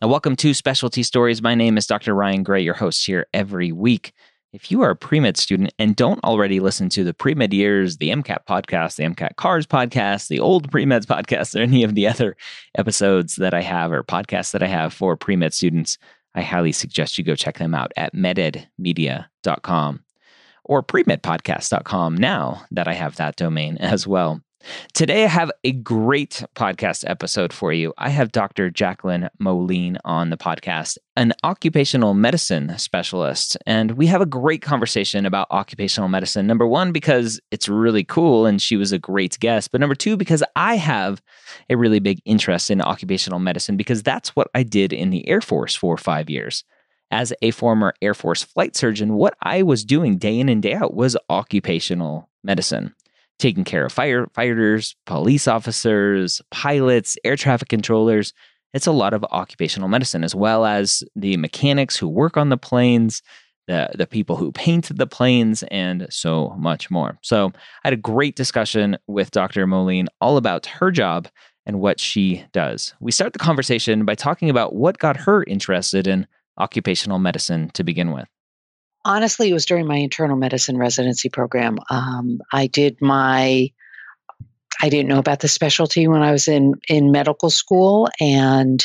Now, welcome to Specialty Stories. My name is Dr. Ryan Gray, your host here every week. If you are a pre med student and don't already listen to the pre med years, the MCAT podcast, the MCAT CARS podcast, the old pre meds podcast, or any of the other episodes that I have or podcasts that I have for pre med students, I highly suggest you go check them out at mededmedia.com or premedpodcast.com now that I have that domain as well. Today, I have a great podcast episode for you. I have Dr. Jacqueline Moline on the podcast, an occupational medicine specialist. And we have a great conversation about occupational medicine. Number one, because it's really cool and she was a great guest. But number two, because I have a really big interest in occupational medicine because that's what I did in the Air Force for five years. As a former Air Force flight surgeon, what I was doing day in and day out was occupational medicine taking care of firefighters, police officers, pilots, air traffic controllers. It's a lot of occupational medicine, as well as the mechanics who work on the planes, the, the people who paint the planes, and so much more. So I had a great discussion with Dr. Moline all about her job and what she does. We start the conversation by talking about what got her interested in occupational medicine to begin with honestly, it was during my internal medicine residency program. Um, I did my I didn't know about the specialty when I was in in medical school, and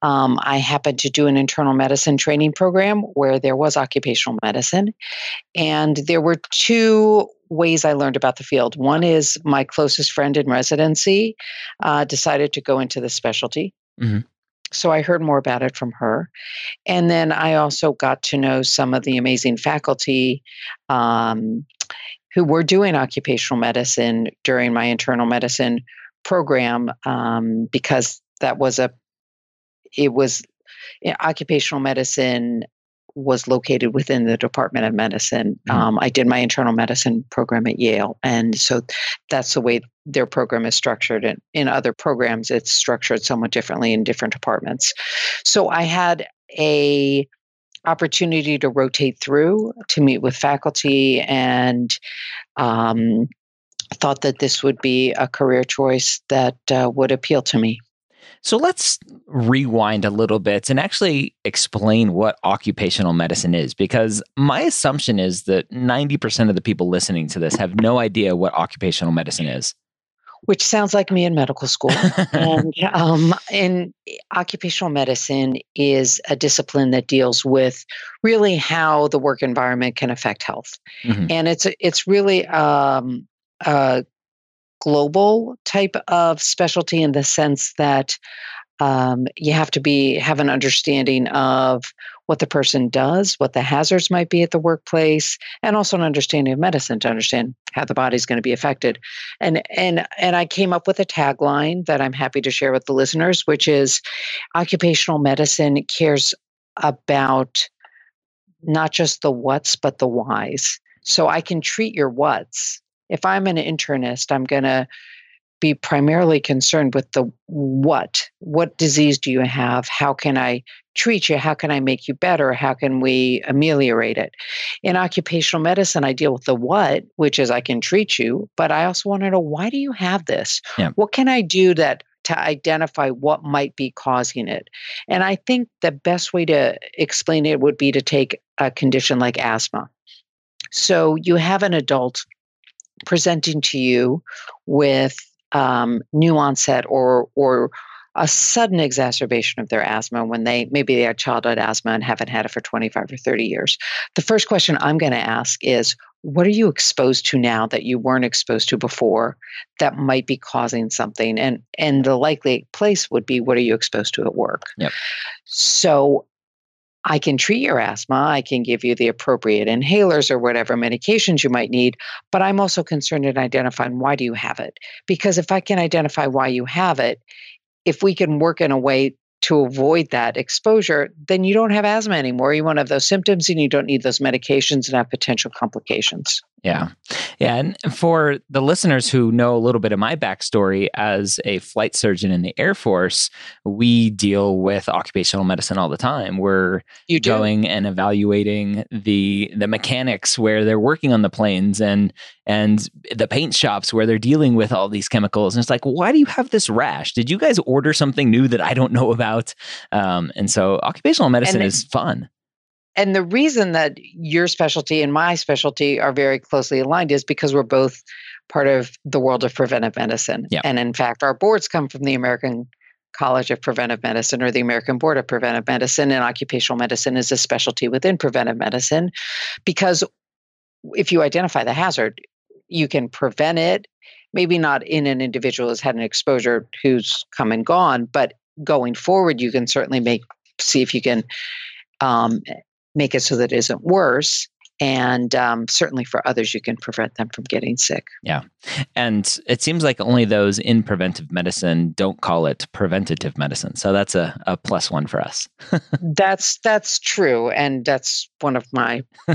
um, I happened to do an internal medicine training program where there was occupational medicine, and there were two ways I learned about the field. One is my closest friend in residency uh, decided to go into the specialty. Mm-hmm. So I heard more about it from her. And then I also got to know some of the amazing faculty um, who were doing occupational medicine during my internal medicine program um, because that was a, it was occupational medicine was located within the Department of Medicine. Mm-hmm. Um, I did my internal medicine program at Yale, and so that's the way their program is structured. And in other programs, it's structured somewhat differently in different departments. So I had a opportunity to rotate through to meet with faculty and um, thought that this would be a career choice that uh, would appeal to me. So let's rewind a little bit and actually explain what occupational medicine is, because my assumption is that 90% of the people listening to this have no idea what occupational medicine is. Which sounds like me in medical school. and um, in occupational medicine is a discipline that deals with really how the work environment can affect health, mm-hmm. and it's it's really um, a global type of specialty in the sense that um, you have to be have an understanding of what the person does, what the hazards might be at the workplace, and also an understanding of medicine to understand how the body's going to be affected. And and and I came up with a tagline that I'm happy to share with the listeners, which is occupational medicine cares about not just the what's but the whys. So I can treat your what's if I'm an internist, I'm going to be primarily concerned with the what. What disease do you have? How can I treat you? How can I make you better? How can we ameliorate it? In occupational medicine, I deal with the what, which is I can treat you, but I also want to know why do you have this? Yeah. What can I do that to identify what might be causing it? And I think the best way to explain it would be to take a condition like asthma. So you have an adult presenting to you with um, new onset or or a sudden exacerbation of their asthma when they maybe they had childhood asthma and haven't had it for 25 or 30 years. The first question I'm going to ask is what are you exposed to now that you weren't exposed to before that might be causing something and and the likely place would be what are you exposed to at work yep. so I can treat your asthma. I can give you the appropriate inhalers or whatever medications you might need, but I'm also concerned in identifying why do you have it? Because if I can identify why you have it, if we can work in a way to avoid that exposure, then you don't have asthma anymore. You won't have those symptoms and you don't need those medications and have potential complications. Yeah. Yeah. And for the listeners who know a little bit of my backstory as a flight surgeon in the Air Force, we deal with occupational medicine all the time. We're going and evaluating the the mechanics where they're working on the planes and and the paint shops where they're dealing with all these chemicals. And it's like, why do you have this rash? Did you guys order something new that I don't know about? Um, and so occupational medicine is fun and the reason that your specialty and my specialty are very closely aligned is because we're both part of the world of preventive medicine. Yep. And in fact, our boards come from the American College of Preventive Medicine or the American Board of Preventive Medicine, and occupational medicine is a specialty within preventive medicine because if you identify the hazard, you can prevent it. Maybe not in an individual who's had an exposure who's come and gone, but going forward, you can certainly make see if you can um, make it so that it isn't worse. And um, certainly for others, you can prevent them from getting sick. Yeah. And it seems like only those in preventive medicine don't call it preventative medicine. So that's a, a plus one for us. that's that's true. And that's one of my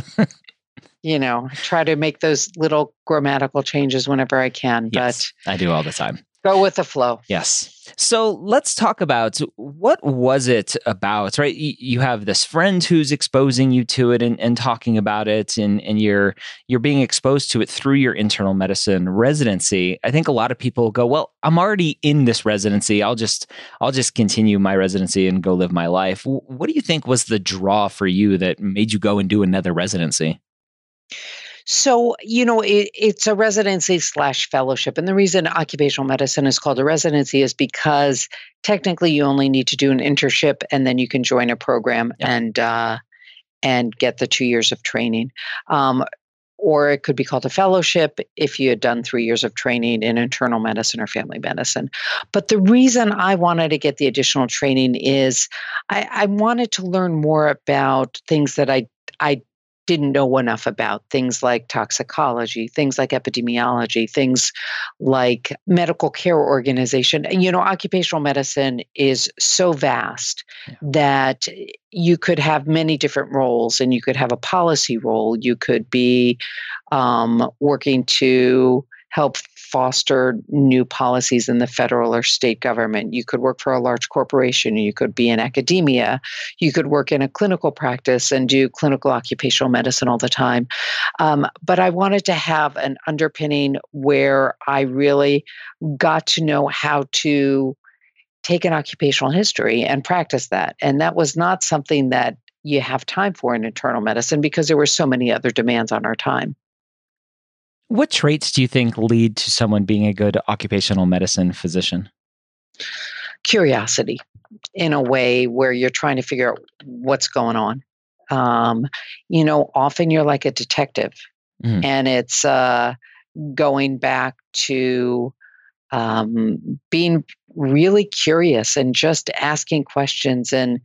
you know, try to make those little grammatical changes whenever I can. Yes, but I do all the time. Go with the flow. Yes. So let's talk about what was it about, right? You have this friend who's exposing you to it and, and talking about it, and, and you're you're being exposed to it through your internal medicine residency. I think a lot of people go, Well, I'm already in this residency. I'll just I'll just continue my residency and go live my life. What do you think was the draw for you that made you go and do another residency? So, you know, it, it's a residency slash fellowship. And the reason occupational medicine is called a residency is because technically you only need to do an internship and then you can join a program yeah. and, uh, and get the two years of training. Um, or it could be called a fellowship if you had done three years of training in internal medicine or family medicine. But the reason I wanted to get the additional training is I, I wanted to learn more about things that I I didn't know enough about things like toxicology, things like epidemiology, things like medical care organization. You know, occupational medicine is so vast yeah. that you could have many different roles and you could have a policy role. You could be um, working to help foster new policies in the federal or state government. You could work for a large corporation, you could be in academia, you could work in a clinical practice and do clinical occupational medicine all the time. Um, but I wanted to have an underpinning where I really got to know how to take an occupational history and practice that. And that was not something that you have time for in internal medicine because there were so many other demands on our time. What traits do you think lead to someone being a good occupational medicine physician? Curiosity in a way where you're trying to figure out what's going on. Um, you know, often you're like a detective, mm. and it's uh, going back to um, being really curious and just asking questions and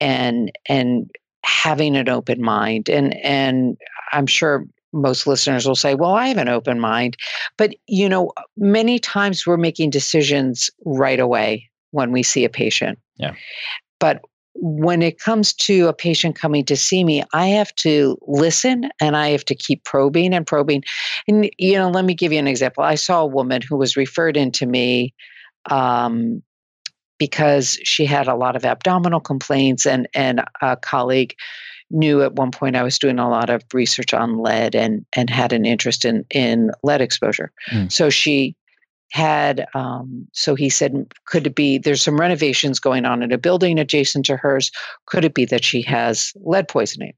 and and having an open mind and and i'm sure most listeners will say, Well, I have an open mind. But, you know, many times we're making decisions right away when we see a patient. Yeah. But when it comes to a patient coming to see me, I have to listen and I have to keep probing and probing. And, you know, let me give you an example. I saw a woman who was referred into me um, because she had a lot of abdominal complaints, and, and a colleague knew at one point I was doing a lot of research on lead and and had an interest in in lead exposure. Mm. So she had um, so he said could it be there's some renovations going on in a building adjacent to hers could it be that she has lead poisoning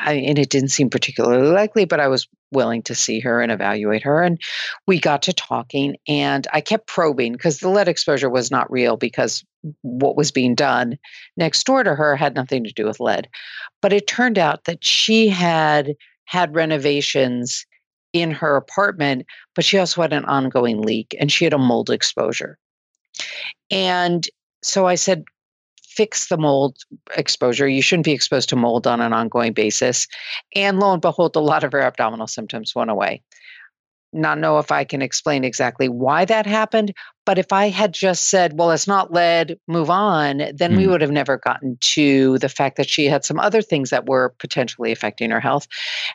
I, and it didn't seem particularly likely, but I was willing to see her and evaluate her. And we got to talking, and I kept probing because the lead exposure was not real because what was being done next door to her had nothing to do with lead. But it turned out that she had had renovations in her apartment, but she also had an ongoing leak and she had a mold exposure. And so I said, fix the mold exposure. You shouldn't be exposed to mold on an ongoing basis. And lo and behold, a lot of her abdominal symptoms went away. not know if I can explain exactly why that happened. But if I had just said, well, it's not lead, move on, then mm. we hmm. would have never gotten to the fact that she had some other things that were potentially affecting her health.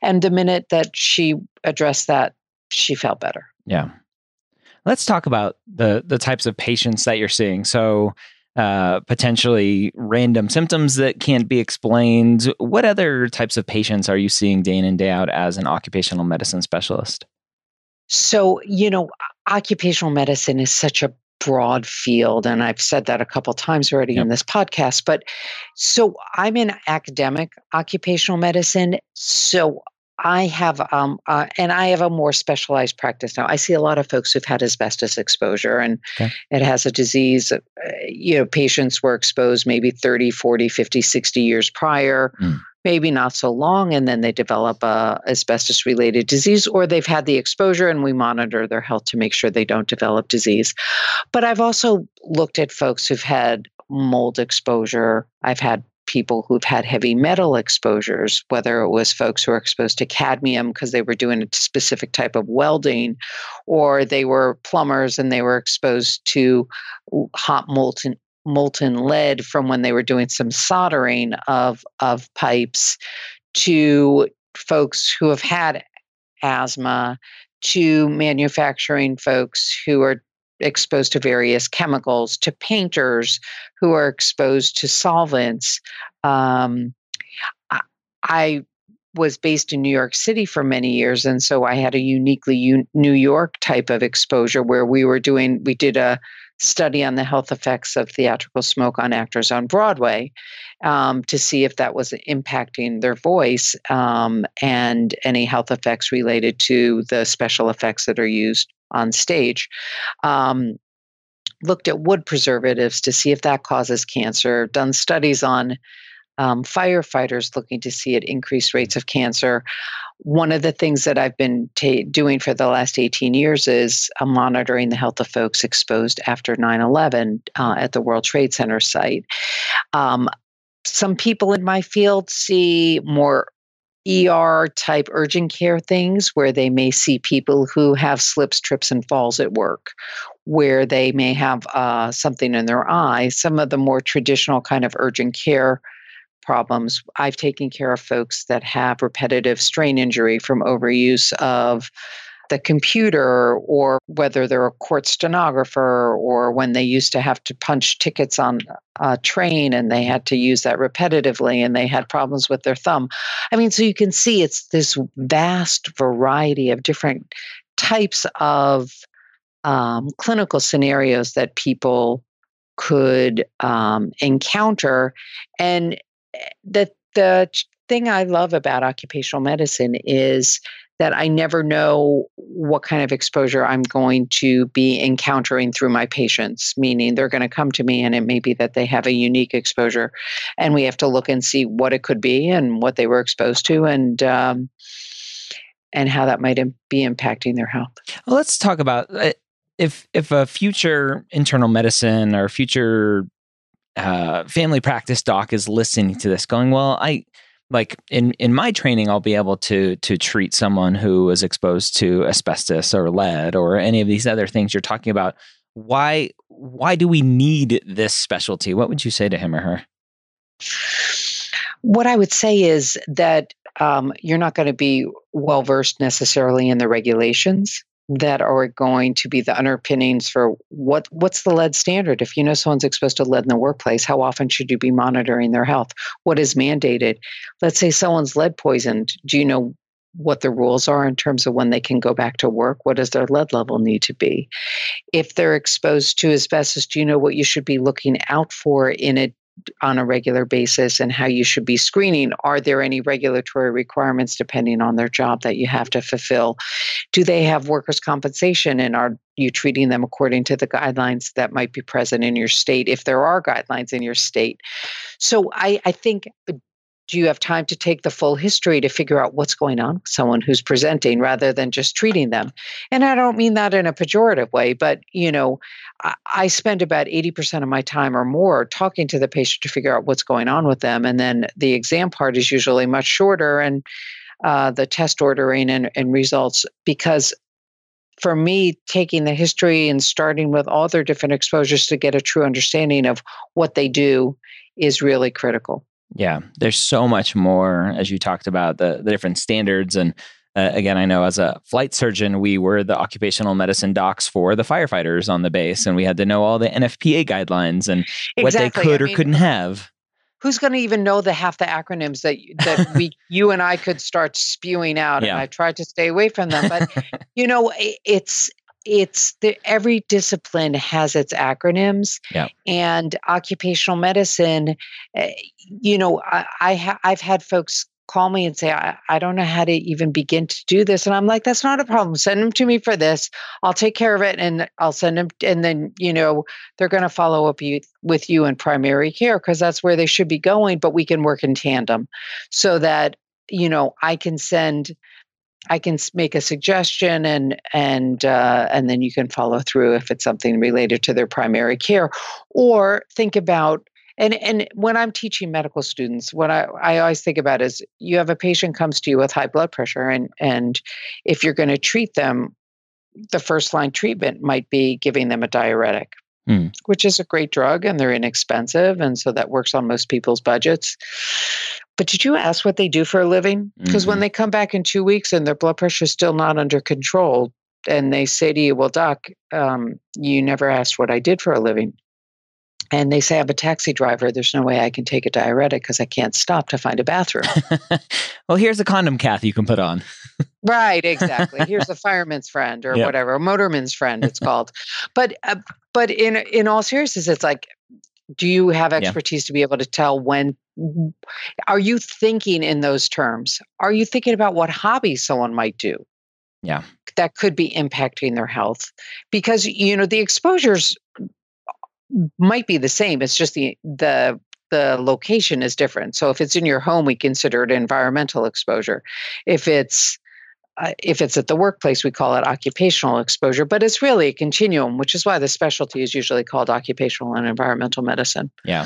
And the minute that she addressed that, she felt better. Yeah. Let's talk about the the types of patients that you're seeing. So uh, potentially random symptoms that can't be explained. What other types of patients are you seeing day in and day out as an occupational medicine specialist? So, you know, occupational medicine is such a broad field and i've said that a couple times already yep. in this podcast but so i'm in academic occupational medicine so I have, um, uh, and I have a more specialized practice now. I see a lot of folks who've had asbestos exposure and okay. it has a disease. Uh, you know, patients were exposed maybe 30, 40, 50, 60 years prior. Mm maybe not so long, and then they develop a asbestos related disease, or they've had the exposure and we monitor their health to make sure they don't develop disease. But I've also looked at folks who've had mold exposure. I've had people who've had heavy metal exposures, whether it was folks who were exposed to cadmium because they were doing a specific type of welding, or they were plumbers and they were exposed to hot molten molten lead from when they were doing some soldering of of pipes to folks who have had asthma to manufacturing folks who are exposed to various chemicals to painters who are exposed to solvents um, I, was based in New York City for many years. And so I had a uniquely un- New York type of exposure where we were doing, we did a study on the health effects of theatrical smoke on actors on Broadway um, to see if that was impacting their voice um, and any health effects related to the special effects that are used on stage. Um, looked at wood preservatives to see if that causes cancer, done studies on um, firefighters looking to see at increased rates of cancer. One of the things that I've been ta- doing for the last 18 years is uh, monitoring the health of folks exposed after 9 11 uh, at the World Trade Center site. Um, some people in my field see more ER type urgent care things where they may see people who have slips, trips, and falls at work, where they may have uh, something in their eye. Some of the more traditional kind of urgent care problems. I've taken care of folks that have repetitive strain injury from overuse of the computer or whether they're a court stenographer or when they used to have to punch tickets on a train and they had to use that repetitively and they had problems with their thumb. I mean, so you can see it's this vast variety of different types of um, clinical scenarios that people could um, encounter. And the the thing I love about occupational medicine is that I never know what kind of exposure I'm going to be encountering through my patients, meaning they're going to come to me and it may be that they have a unique exposure. And we have to look and see what it could be and what they were exposed to and, um, and how that might be impacting their health. Well, let's talk about uh, if if a future internal medicine or future uh, family practice doc is listening to this, going, "Well, I like in in my training, I'll be able to to treat someone who is exposed to asbestos or lead or any of these other things you're talking about. Why why do we need this specialty? What would you say to him or her?" What I would say is that um, you're not going to be well versed necessarily in the regulations that are going to be the underpinnings for what what's the lead standard? If you know someone's exposed to lead in the workplace how often should you be monitoring their health? What is mandated? Let's say someone's lead poisoned. Do you know what the rules are in terms of when they can go back to work? What does their lead level need to be? If they're exposed to asbestos do you know what you should be looking out for in a on a regular basis and how you should be screening. Are there any regulatory requirements depending on their job that you have to fulfill? Do they have workers' compensation and are you treating them according to the guidelines that might be present in your state if there are guidelines in your state? So I, I think do you have time to take the full history to figure out what's going on with someone who's presenting rather than just treating them and i don't mean that in a pejorative way but you know i spend about 80% of my time or more talking to the patient to figure out what's going on with them and then the exam part is usually much shorter and uh, the test ordering and, and results because for me, taking the history and starting with all their different exposures to get a true understanding of what they do is really critical. Yeah, there's so much more as you talked about the, the different standards and uh, again, I know as a flight surgeon, we were the occupational medicine docs for the firefighters on the base, and we had to know all the NFPA guidelines and exactly. what they could I or mean, couldn't have. Who's going to even know the half the acronyms that that we, you and I could start spewing out? Yeah. And I tried to stay away from them, but you know, it's it's the, every discipline has its acronyms yeah. and occupational medicine eh, you know i, I ha- i've had folks call me and say, I, I don't know how to even begin to do this. And I'm like, that's not a problem. Send them to me for this. I'll take care of it and I'll send them. And then, you know, they're going to follow up you, with you in primary care because that's where they should be going. But we can work in tandem so that, you know, I can send. I can make a suggestion and and uh, and then you can follow through if it's something related to their primary care, or think about and and when i'm teaching medical students what i, I always think about is you have a patient comes to you with high blood pressure and and if you're going to treat them the first line treatment might be giving them a diuretic mm. which is a great drug and they're inexpensive and so that works on most people's budgets but did you ask what they do for a living because mm-hmm. when they come back in two weeks and their blood pressure is still not under control and they say to you well doc um, you never asked what i did for a living and they say I'm a taxi driver. There's no way I can take a diuretic because I can't stop to find a bathroom. well, here's a condom cath you can put on. Right, exactly. Here's a fireman's friend or yep. whatever, a motorman's friend. It's called. but uh, but in in all seriousness, it's like, do you have expertise yeah. to be able to tell when? Are you thinking in those terms? Are you thinking about what hobbies someone might do? Yeah. That could be impacting their health because you know the exposures might be the same. It's just the the the location is different. So if it's in your home, we consider it environmental exposure. If it's uh, if it's at the workplace, we call it occupational exposure, but it's really a continuum, which is why the specialty is usually called occupational and environmental medicine. Yeah,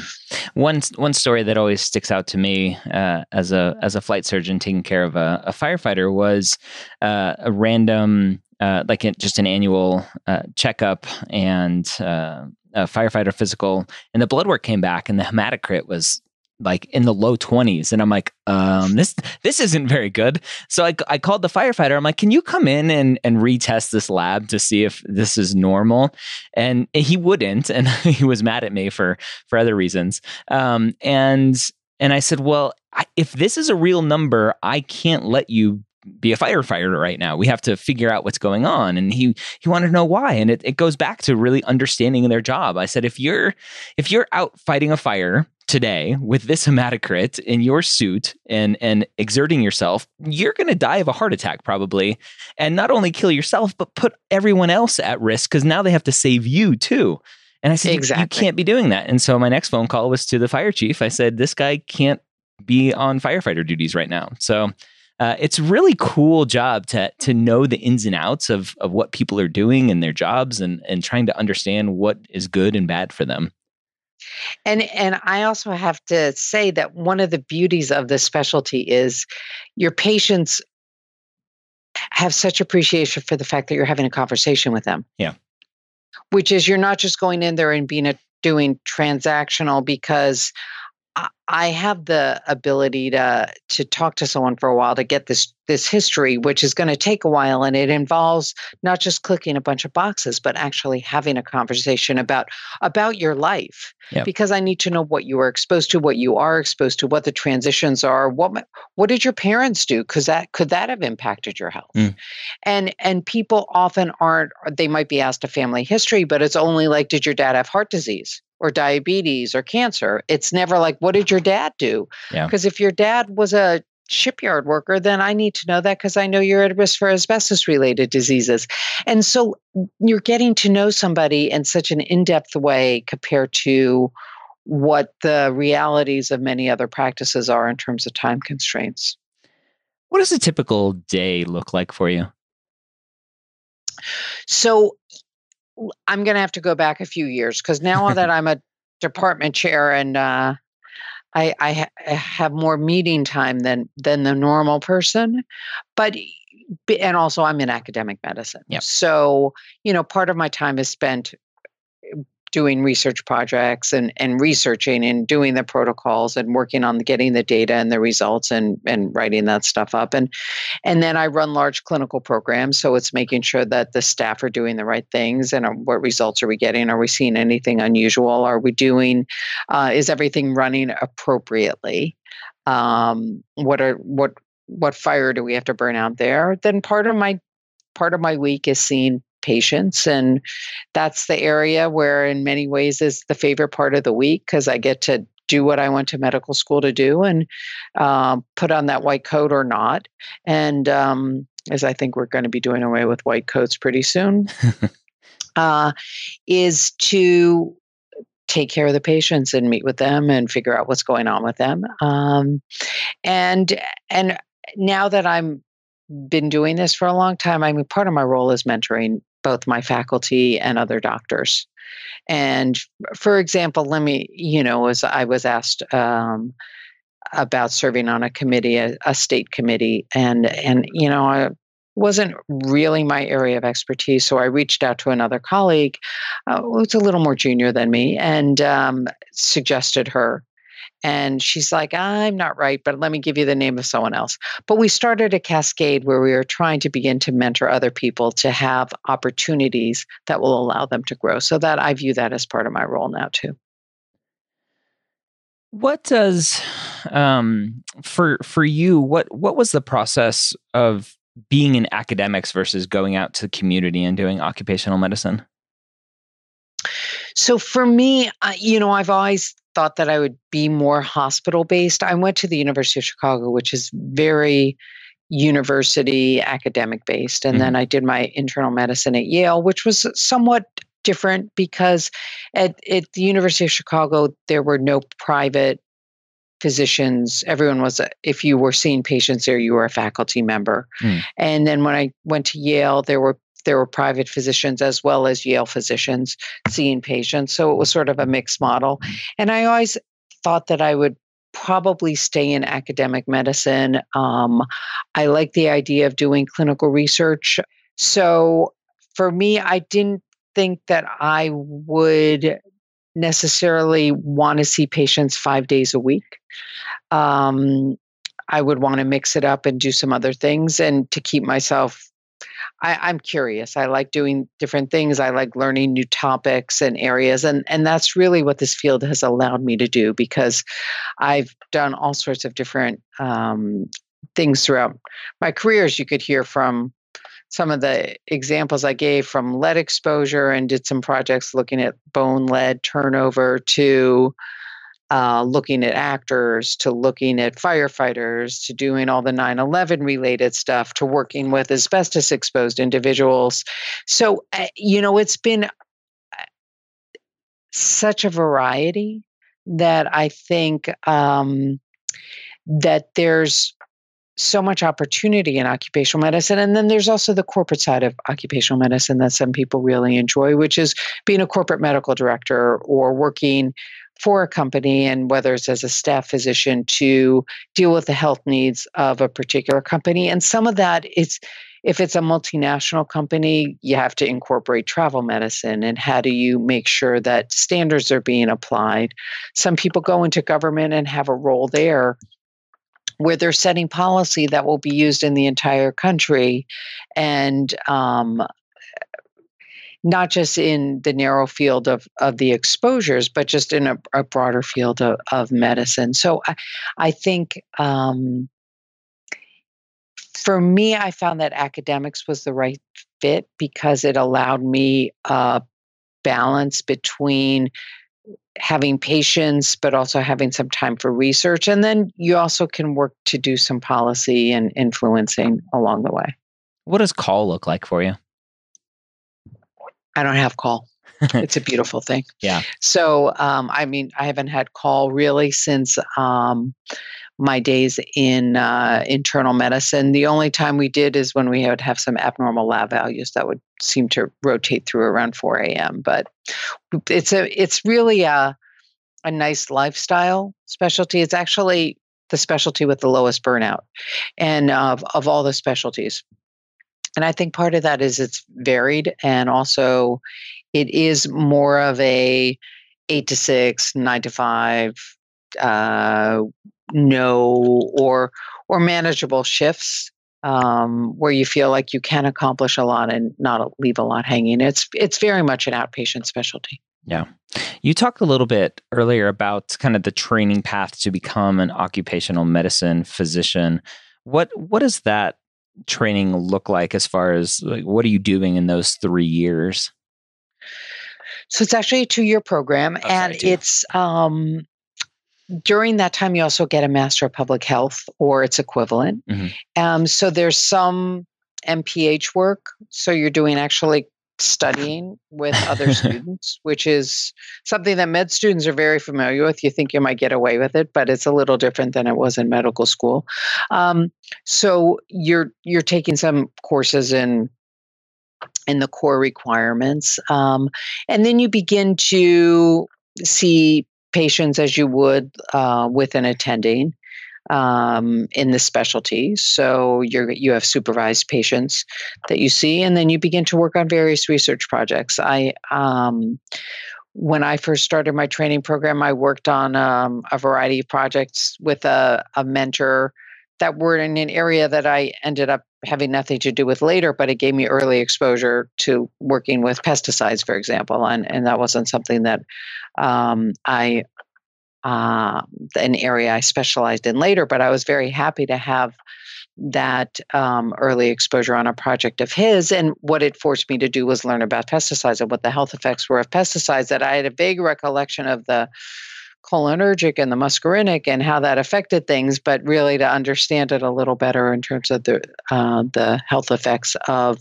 one one story that always sticks out to me uh, as a as a flight surgeon taking care of a, a firefighter was uh, a random. Uh, like just an annual uh, checkup and uh, a firefighter physical, and the blood work came back, and the hematocrit was like in the low 20s and i'm like um, this this isn't very good so I, I called the firefighter i'm like can you come in and, and retest this lab to see if this is normal and he wouldn't and he was mad at me for for other reasons um, and and i said well if this is a real number i can't let you be a firefighter right now. We have to figure out what's going on. And he he wanted to know why. And it, it goes back to really understanding their job. I said, if you're if you're out fighting a fire today with this hematocrit in your suit and and exerting yourself, you're gonna die of a heart attack probably. And not only kill yourself, but put everyone else at risk because now they have to save you too. And I said, exactly. you can't be doing that. And so my next phone call was to the fire chief. I said, this guy can't be on firefighter duties right now. So uh, it's really cool job to to know the ins and outs of of what people are doing in their jobs and and trying to understand what is good and bad for them. And and I also have to say that one of the beauties of this specialty is your patients have such appreciation for the fact that you're having a conversation with them. Yeah. Which is you're not just going in there and being a doing transactional because I have the ability to to talk to someone for a while to get this this history, which is going to take a while, and it involves not just clicking a bunch of boxes, but actually having a conversation about about your life. Yep. Because I need to know what you were exposed to, what you are exposed to, what the transitions are, what what did your parents do? Because that could that have impacted your health? Mm. And and people often aren't. They might be asked a family history, but it's only like, did your dad have heart disease? Or diabetes or cancer. It's never like, what did your dad do? Because yeah. if your dad was a shipyard worker, then I need to know that because I know you're at risk for asbestos related diseases. And so you're getting to know somebody in such an in depth way compared to what the realities of many other practices are in terms of time constraints. What does a typical day look like for you? So I'm going to have to go back a few years because now that I'm a department chair and uh, I, I, ha- I, have more meeting time than than the normal person. But and also I'm in academic medicine. Yep. So, you know, part of my time is spent doing research projects and, and researching and doing the protocols and working on getting the data and the results and, and writing that stuff up. And and then I run large clinical programs. So it's making sure that the staff are doing the right things and uh, what results are we getting? Are we seeing anything unusual? Are we doing, uh, is everything running appropriately? Um, what are what what fire do we have to burn out there? Then part of my part of my week is seeing patients and that's the area where in many ways is the favorite part of the week because i get to do what i went to medical school to do and um, put on that white coat or not. And um, as i think we're going to be doing away with white coats pretty soon uh, is to take care of the patients and meet with them and figure out what's going on with them. Um, and and now that i'm been doing this for a long time i mean part of my role is mentoring both my faculty and other doctors. And for example, let me, you know, as I was asked um, about serving on a committee, a, a, state committee, and and you know, I wasn't really my area of expertise. So I reached out to another colleague, uh, who's a little more junior than me, and um, suggested her and she's like, I'm not right, but let me give you the name of someone else. But we started a cascade where we were trying to begin to mentor other people to have opportunities that will allow them to grow. So that I view that as part of my role now too. What does um, for for you? What what was the process of being in academics versus going out to the community and doing occupational medicine? So for me, you know, I've always thought that I would be more hospital based. I went to the University of Chicago, which is very university academic based. And mm-hmm. then I did my internal medicine at Yale, which was somewhat different because at, at the University of Chicago, there were no private physicians. Everyone was, a, if you were seeing patients there, you were a faculty member. Mm. And then when I went to Yale, there were there were private physicians as well as Yale physicians seeing patients. So it was sort of a mixed model. And I always thought that I would probably stay in academic medicine. Um, I like the idea of doing clinical research. So for me, I didn't think that I would necessarily want to see patients five days a week. Um, I would want to mix it up and do some other things and to keep myself I, am curious. I like doing different things. I like learning new topics and areas. And, and that's really what this field has allowed me to do because I've done all sorts of different um, things throughout my career, as you could hear from some of the examples I gave from lead exposure and did some projects looking at bone lead turnover to uh, looking at actors to looking at firefighters to doing all the 9 11 related stuff to working with asbestos exposed individuals. So, uh, you know, it's been uh, such a variety that I think um, that there's so much opportunity in occupational medicine. And then there's also the corporate side of occupational medicine that some people really enjoy, which is being a corporate medical director or working for a company and whether it's as a staff physician to deal with the health needs of a particular company. And some of that is if it's a multinational company, you have to incorporate travel medicine and how do you make sure that standards are being applied. Some people go into government and have a role there where they're setting policy that will be used in the entire country and um, not just in the narrow field of, of the exposures, but just in a, a broader field of, of medicine. So I, I think um, for me, I found that academics was the right fit because it allowed me a balance between having patience, but also having some time for research. And then you also can work to do some policy and influencing along the way. What does call look like for you? I don't have call. it's a beautiful thing. Yeah. So, um, I mean, I haven't had call really since um, my days in uh, internal medicine. The only time we did is when we would have some abnormal lab values that would seem to rotate through around 4 a.m. But it's a it's really a a nice lifestyle specialty. It's actually the specialty with the lowest burnout, and of of all the specialties and I think part of that is it's varied and also it is more of a eight to six, nine to five, uh, no or or manageable shifts um, where you feel like you can accomplish a lot and not leave a lot hanging. It's it's very much an outpatient specialty. Yeah. You talked a little bit earlier about kind of the training path to become an occupational medicine physician. What what does that training look like as far as like, what are you doing in those 3 years? So it's actually a 2-year program oh, and it's um during that time you also get a master of public health or its equivalent mm-hmm. um, so there's some MPH work so you're doing actually studying with other students which is something that med students are very familiar with you think you might get away with it but it's a little different than it was in medical school. Um, so you're you're taking some courses in in the core requirements um, and then you begin to see patients as you would uh, with an attending um, in the specialty. So you you have supervised patients that you see, and then you begin to work on various research projects. I um, when I first started my training program, I worked on um, a variety of projects with a, a mentor that were in an area that I ended up having nothing to do with later, but it gave me early exposure to working with pesticides, for example, and and that wasn't something that um, I uh, an area I specialized in later. But I was very happy to have that um, early exposure on a project of his. And what it forced me to do was learn about pesticides and what the health effects were of pesticides. That I had a vague recollection of the cholinergic and the muscarinic and how that affected things, but really to understand it a little better in terms of the uh, the health effects of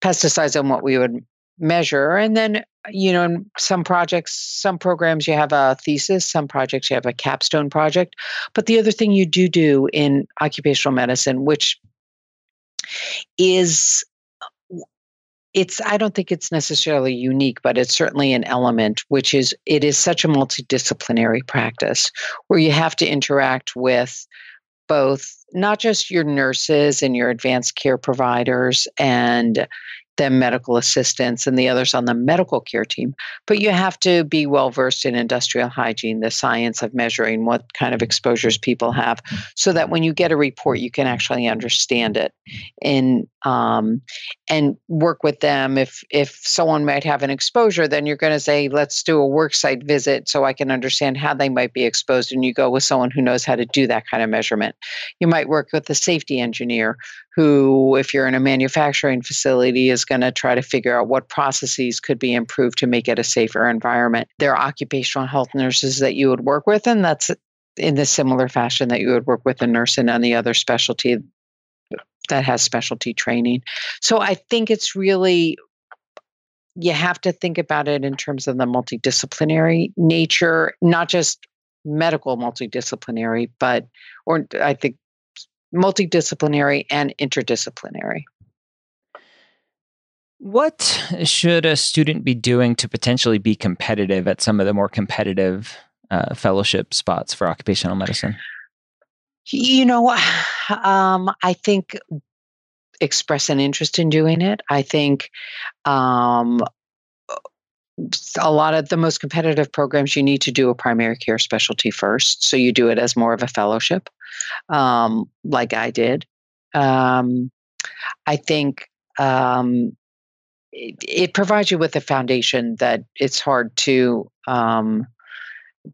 pesticides and what we would measure. And then, you know, in some projects, some programs you have a thesis, some projects you have a capstone project. But the other thing you do do in occupational medicine, which is it's i don't think it's necessarily unique but it's certainly an element which is it is such a multidisciplinary practice where you have to interact with both not just your nurses and your advanced care providers and them medical assistants and the others on the medical care team. But you have to be well versed in industrial hygiene, the science of measuring what kind of exposures people have, so that when you get a report, you can actually understand it and um, and work with them. If if someone might have an exposure, then you're going to say, let's do a work site visit so I can understand how they might be exposed. And you go with someone who knows how to do that kind of measurement. You might work with a safety engineer who, if you're in a manufacturing facility, is going to try to figure out what processes could be improved to make it a safer environment. There are occupational health nurses that you would work with, and that's in the similar fashion that you would work with a nurse in any other specialty that has specialty training. So I think it's really you have to think about it in terms of the multidisciplinary nature, not just medical multidisciplinary, but or I think multidisciplinary and interdisciplinary. What should a student be doing to potentially be competitive at some of the more competitive uh, fellowship spots for occupational medicine? You know, um, I think express an interest in doing it. I think um, a lot of the most competitive programs you need to do a primary care specialty first so you do it as more of a fellowship um, like i did um, i think um, it, it, provides you with a foundation that it's hard to um,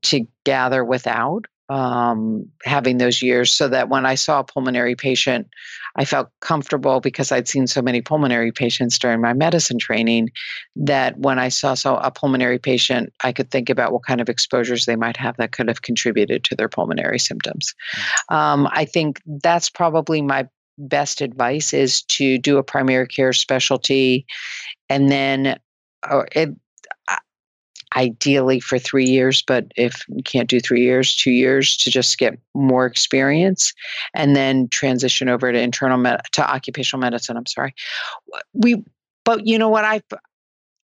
to gather without um, having those years so that when I saw a pulmonary patient, I felt comfortable because I'd seen so many pulmonary patients during my medicine training that when I saw so a pulmonary patient, I could think about what kind of exposures they might have that could have contributed to their pulmonary symptoms. Mm. Um, I think that's probably my best advice is to do a primary care specialty and then or it, ideally for three years, but if you can't do three years, two years to just get more experience and then transition over to internal med- to occupational medicine. I'm sorry. We, but you know what? I,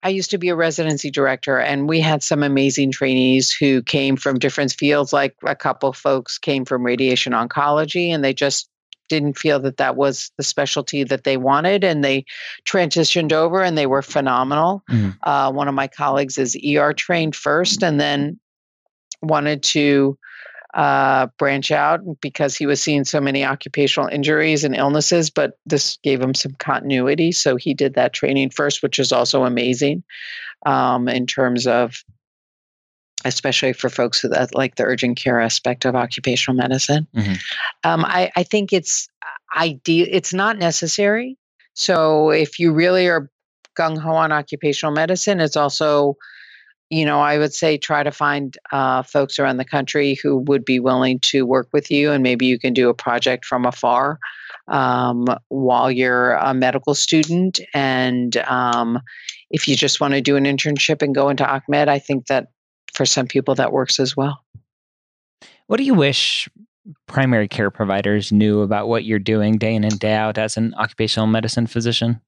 I used to be a residency director and we had some amazing trainees who came from different fields. Like a couple folks came from radiation oncology and they just didn't feel that that was the specialty that they wanted, and they transitioned over, and they were phenomenal. Mm-hmm. Uh, one of my colleagues is ER trained first, and then wanted to uh, branch out because he was seeing so many occupational injuries and illnesses, but this gave him some continuity. So he did that training first, which is also amazing um, in terms of, especially for folks that like the urgent care aspect of occupational medicine. Mm-hmm. Um, I, I think it's ideal. It's not necessary. So if you really are gung ho on occupational medicine, it's also you know, I would say try to find uh, folks around the country who would be willing to work with you, and maybe you can do a project from afar um, while you're a medical student. And um, if you just want to do an internship and go into OCMED, I think that for some people that works as well. What do you wish primary care providers knew about what you're doing day in and day out as an occupational medicine physician?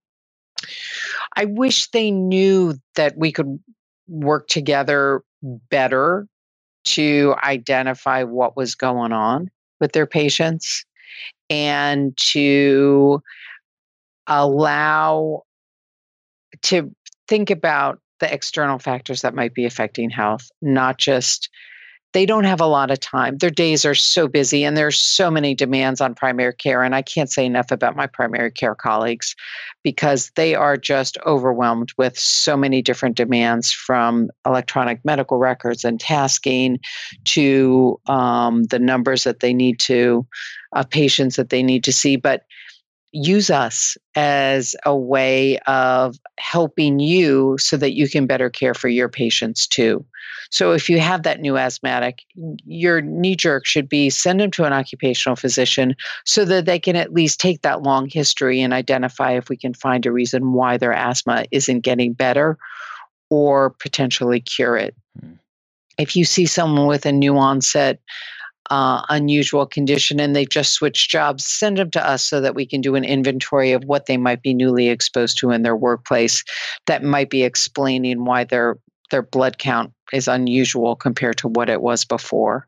I wish they knew that we could work together better to identify what was going on with their patients and to allow to think about the external factors that might be affecting health, not just they don't have a lot of time. Their days are so busy and there's so many demands on primary care. And I can't say enough about my primary care colleagues because they are just overwhelmed with so many different demands from electronic medical records and tasking to um, the numbers that they need to, uh, patients that they need to see. But use us as a way of helping you so that you can better care for your patients too. So if you have that new asthmatic, your knee jerk should be send them to an occupational physician so that they can at least take that long history and identify if we can find a reason why their asthma isn't getting better or potentially cure it. Hmm. If you see someone with a new onset uh, unusual condition and they've just switched jobs, send them to us so that we can do an inventory of what they might be newly exposed to in their workplace that might be explaining why their their blood count is unusual compared to what it was before.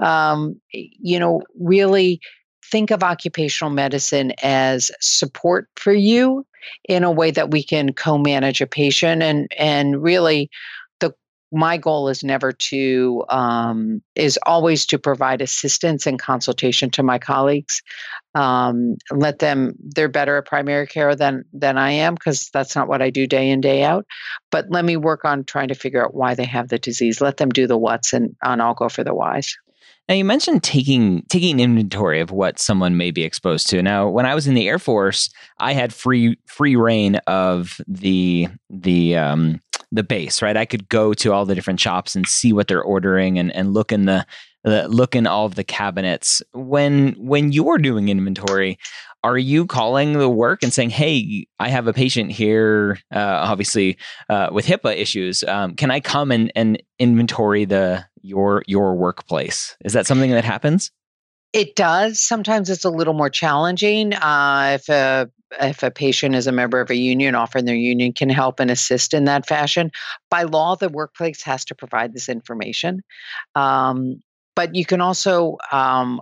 Um, you know, really think of occupational medicine as support for you in a way that we can co-manage a patient and and really my goal is never to um, is always to provide assistance and consultation to my colleagues um, let them they're better at primary care than than i am because that's not what i do day in day out but let me work on trying to figure out why they have the disease let them do the what's and, and i'll go for the whys now you mentioned taking taking inventory of what someone may be exposed to. Now, when I was in the Air Force, I had free free rein of the the um, the base, right? I could go to all the different shops and see what they're ordering and, and look in the, the look in all of the cabinets. When when you're doing inventory, are you calling the work and saying, "Hey, I have a patient here, uh, obviously uh, with HIPAA issues. Um, can I come and, and inventory the your your workplace?" Is that something that happens? It does. Sometimes it's a little more challenging. Uh, if a if a patient is a member of a union, often their union can help and assist in that fashion. By law, the workplace has to provide this information. Um, but you can also um,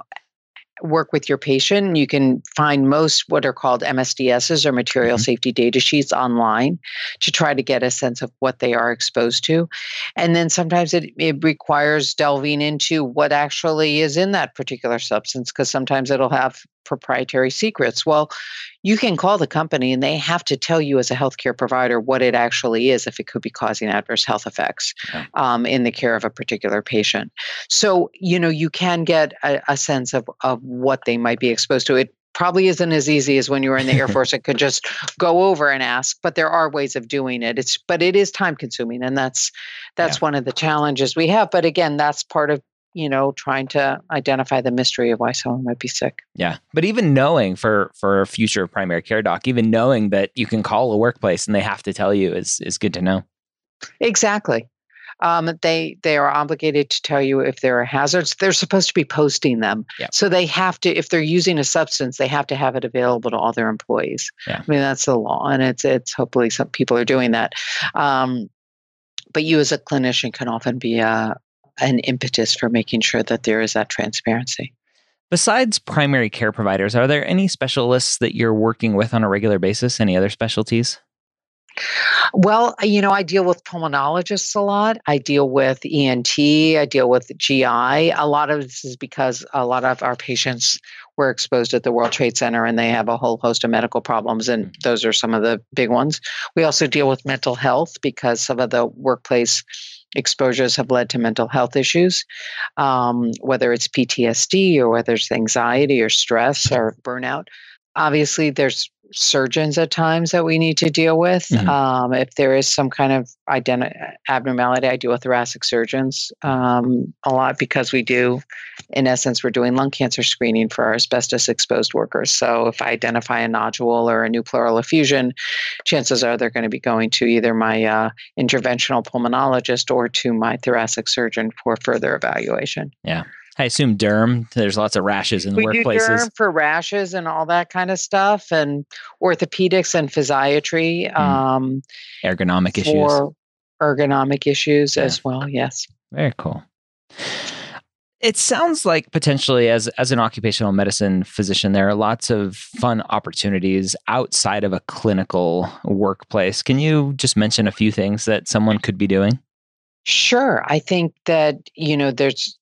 work with your patient. You can find most what are called MSDSs or material mm-hmm. safety data sheets online to try to get a sense of what they are exposed to. And then sometimes it, it requires delving into what actually is in that particular substance because sometimes it'll have proprietary secrets. Well, you can call the company and they have to tell you as a healthcare provider what it actually is if it could be causing adverse health effects yeah. um, in the care of a particular patient. So, you know, you can get a, a sense of, of what they might be exposed to. It probably isn't as easy as when you were in the air force it could just go over and ask but there are ways of doing it it's but it is time consuming and that's that's yeah. one of the challenges we have but again that's part of you know trying to identify the mystery of why someone might be sick yeah but even knowing for for a future primary care doc even knowing that you can call a workplace and they have to tell you is is good to know exactly um, they they are obligated to tell you if there are hazards. They're supposed to be posting them, so they have to. If they're using a substance, they have to have it available to all their employees. Yeah. I mean that's the law, and it's it's hopefully some people are doing that. Um, but you as a clinician can often be a, an impetus for making sure that there is that transparency. Besides primary care providers, are there any specialists that you're working with on a regular basis? Any other specialties? Well, you know, I deal with pulmonologists a lot. I deal with ENT. I deal with GI. A lot of this is because a lot of our patients were exposed at the World Trade Center and they have a whole host of medical problems, and mm. those are some of the big ones. We also deal with mental health because some of the workplace exposures have led to mental health issues, um, whether it's PTSD or whether it's anxiety or stress or burnout. Obviously, there's surgeons at times that we need to deal with. Mm-hmm. Um, if there is some kind of identi- abnormality, I deal with thoracic surgeons um, a lot because we do, in essence, we're doing lung cancer screening for our asbestos exposed workers. So if I identify a nodule or a new pleural effusion, chances are they're going to be going to either my uh, interventional pulmonologist or to my thoracic surgeon for further evaluation. Yeah. I assume derm. There's lots of rashes in we workplaces. Do derm for rashes and all that kind of stuff, and orthopedics and physiatry. Mm. Um, ergonomic issues. For ergonomic issues yeah. as well. Yes. Very cool. It sounds like potentially as as an occupational medicine physician, there are lots of fun opportunities outside of a clinical workplace. Can you just mention a few things that someone could be doing? Sure. I think that, you know, there's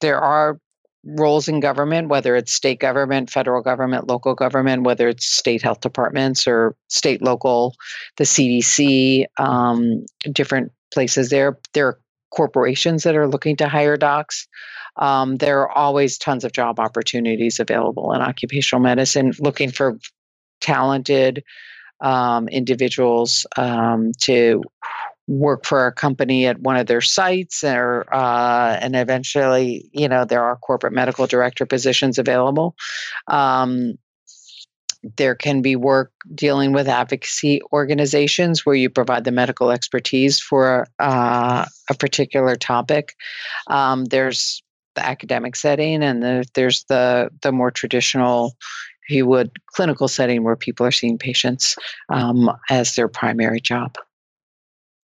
there are roles in government, whether it's state government, federal government, local government, whether it's state health departments or state, local, the CDC, um, different places there. There are corporations that are looking to hire docs. Um, there are always tons of job opportunities available in occupational medicine, looking for talented um, individuals um, to work for a company at one of their sites or uh, and eventually you know there are corporate medical director positions available. Um, there can be work dealing with advocacy organizations where you provide the medical expertise for uh, a particular topic. Um, there's the academic setting and the, there's the the more traditional you would clinical setting where people are seeing patients um, as their primary job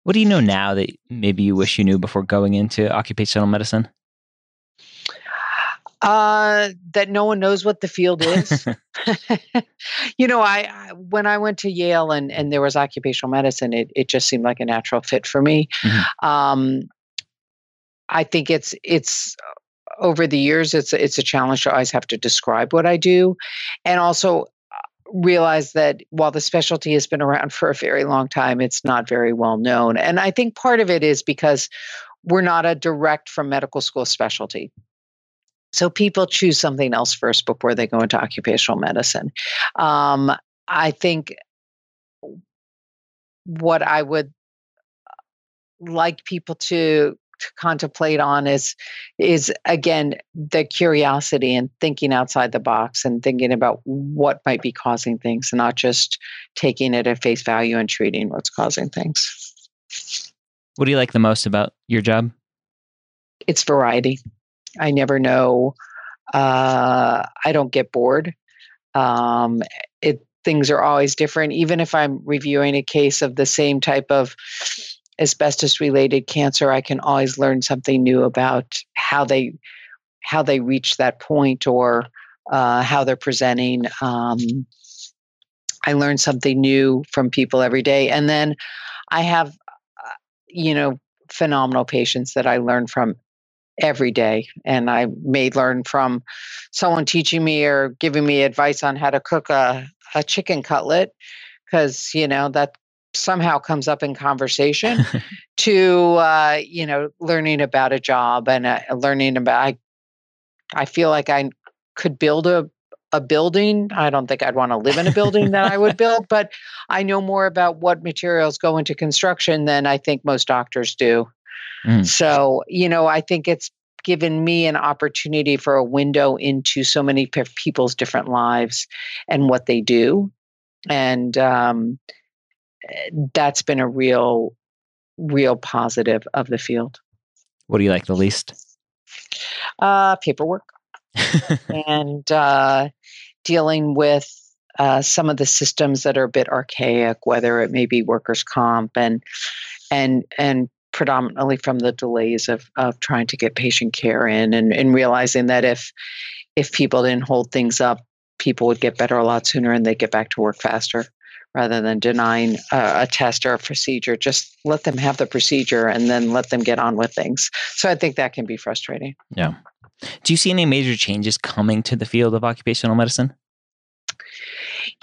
what do you know now that maybe you wish you knew before going into occupational medicine? Uh, that no one knows what the field is. you know, I, when I went to Yale and and there was occupational medicine, it it just seemed like a natural fit for me. Mm-hmm. Um, I think it's it's over the years it's it's a challenge to always have to describe what I do, and also realize that while the specialty has been around for a very long time, it's not very well known. And I think part of it is because we're not a direct from medical school specialty. So people choose something else first before they go into occupational medicine. Um, I think what I would like people to to contemplate on is is again the curiosity and thinking outside the box and thinking about what might be causing things and not just taking it at face value and treating what's causing things. What do you like the most about your job? It's variety. I never know uh, i don't get bored. Um, it things are always different. Even if i'm reviewing a case of the same type of asbestos related cancer i can always learn something new about how they how they reach that point or uh, how they're presenting um, i learn something new from people every day. And then i have uh, you know phenomenal patients that i learn from every day. And i may learn from someone teaching me or giving me advice on how to cook a, a chicken cutlet because you know that somehow comes up in conversation to uh, you know learning about a job and uh, learning about I, I feel like I could build a a building. I don't think I'd want to live in a building that I would build, but I know more about what materials go into construction than I think most doctors do. Mm. So, you know, I think it's given me an opportunity for a window into so many people's different lives and what they do. And um, that's been a real, real positive of the field. What do you like the least? Uh, paperwork and uh, dealing with uh, some of the systems that are a bit archaic, whether it may be workers' comp and and and predominantly from the delays of of trying to get patient care in and, and realizing that if if people didn't hold things up, people would get better a lot sooner and they'd get back to work faster rather than denying a, a test or a procedure. Just let them have the procedure and then let them get on with things. So I think that can be frustrating. Yeah. Do you see any major changes coming to the field of occupational medicine?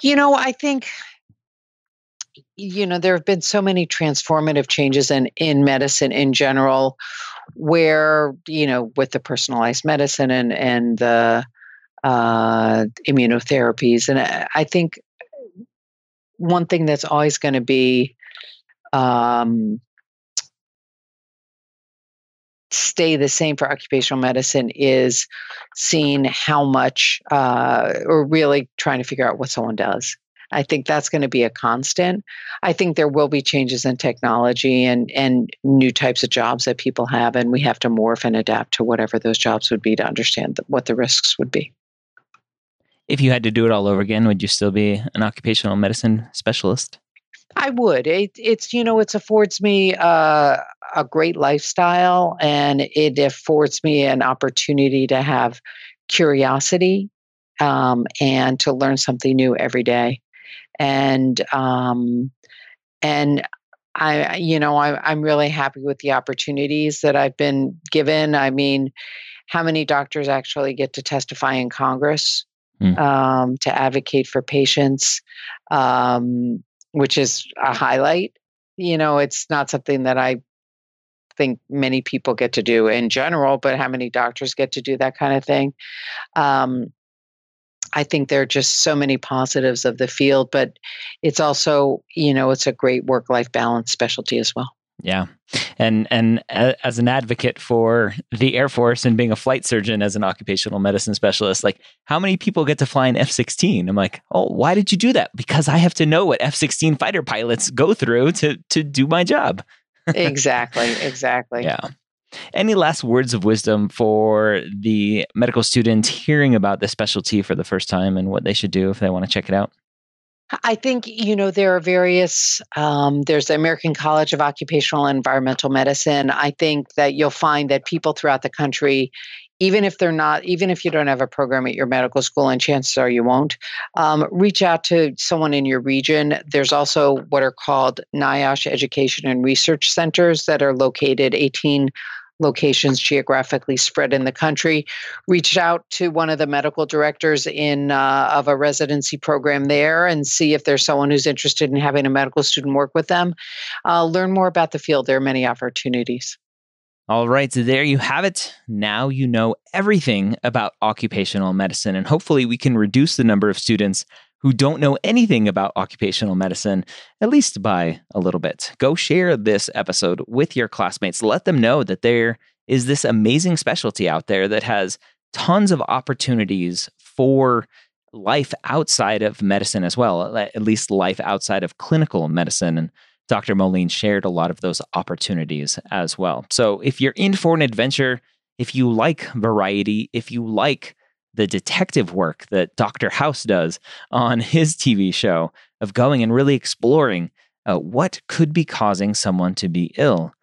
You know, I think you know there have been so many transformative changes in in medicine in general where you know with the personalized medicine and and the uh, immunotherapies and I, I think one thing that's always going to be um, stay the same for occupational medicine is seeing how much uh, or really trying to figure out what someone does I think that's going to be a constant. I think there will be changes in technology and and new types of jobs that people have, and we have to morph and adapt to whatever those jobs would be to understand what the risks would be. If you had to do it all over again, would you still be an occupational medicine specialist? I would. It, it's you know, it affords me uh, a great lifestyle, and it affords me an opportunity to have curiosity um, and to learn something new every day and um, and I, you know, I, I'm really happy with the opportunities that I've been given. I mean, how many doctors actually get to testify in Congress mm. um, to advocate for patients, um, which is a highlight. You know, it's not something that I think many people get to do in general, but how many doctors get to do that kind of thing? Um, I think there are just so many positives of the field, but it's also, you know, it's a great work life balance specialty as well. Yeah. And and as an advocate for the Air Force and being a flight surgeon as an occupational medicine specialist, like how many people get to fly an F-16? I'm like, "Oh, why did you do that?" Because I have to know what F-16 fighter pilots go through to to do my job. exactly, exactly. Yeah. Any last words of wisdom for the medical student hearing about this specialty for the first time and what they should do if they want to check it out? I think, you know, there are various, um, there's the American College of Occupational and Environmental Medicine. I think that you'll find that people throughout the country, even if they're not, even if you don't have a program at your medical school, and chances are you won't, um, reach out to someone in your region. There's also what are called NIOSH Education and Research Centers that are located 18 locations geographically spread in the country. Reached out to one of the medical directors in uh, of a residency program there and see if there's someone who's interested in having a medical student work with them. Uh, learn more about the field. There are many opportunities. All right, so there you have it. Now you know everything about occupational medicine, and hopefully, we can reduce the number of students who don't know anything about occupational medicine, at least by a little bit. Go share this episode with your classmates. Let them know that there is this amazing specialty out there that has tons of opportunities for life outside of medicine as well, at least life outside of clinical medicine. And Dr. Moline shared a lot of those opportunities as well. So if you're in for an adventure, if you like variety, if you like the detective work that Dr. House does on his TV show of going and really exploring uh, what could be causing someone to be ill.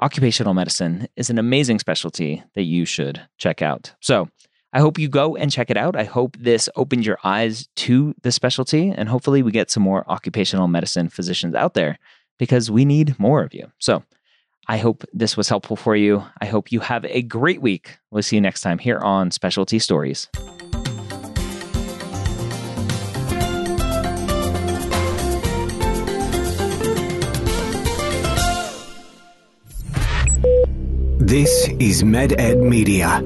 Occupational medicine is an amazing specialty that you should check out. So, I hope you go and check it out. I hope this opened your eyes to the specialty, and hopefully, we get some more occupational medicine physicians out there because we need more of you. So, I hope this was helpful for you. I hope you have a great week. We'll see you next time here on Specialty Stories. This is MedEd Media.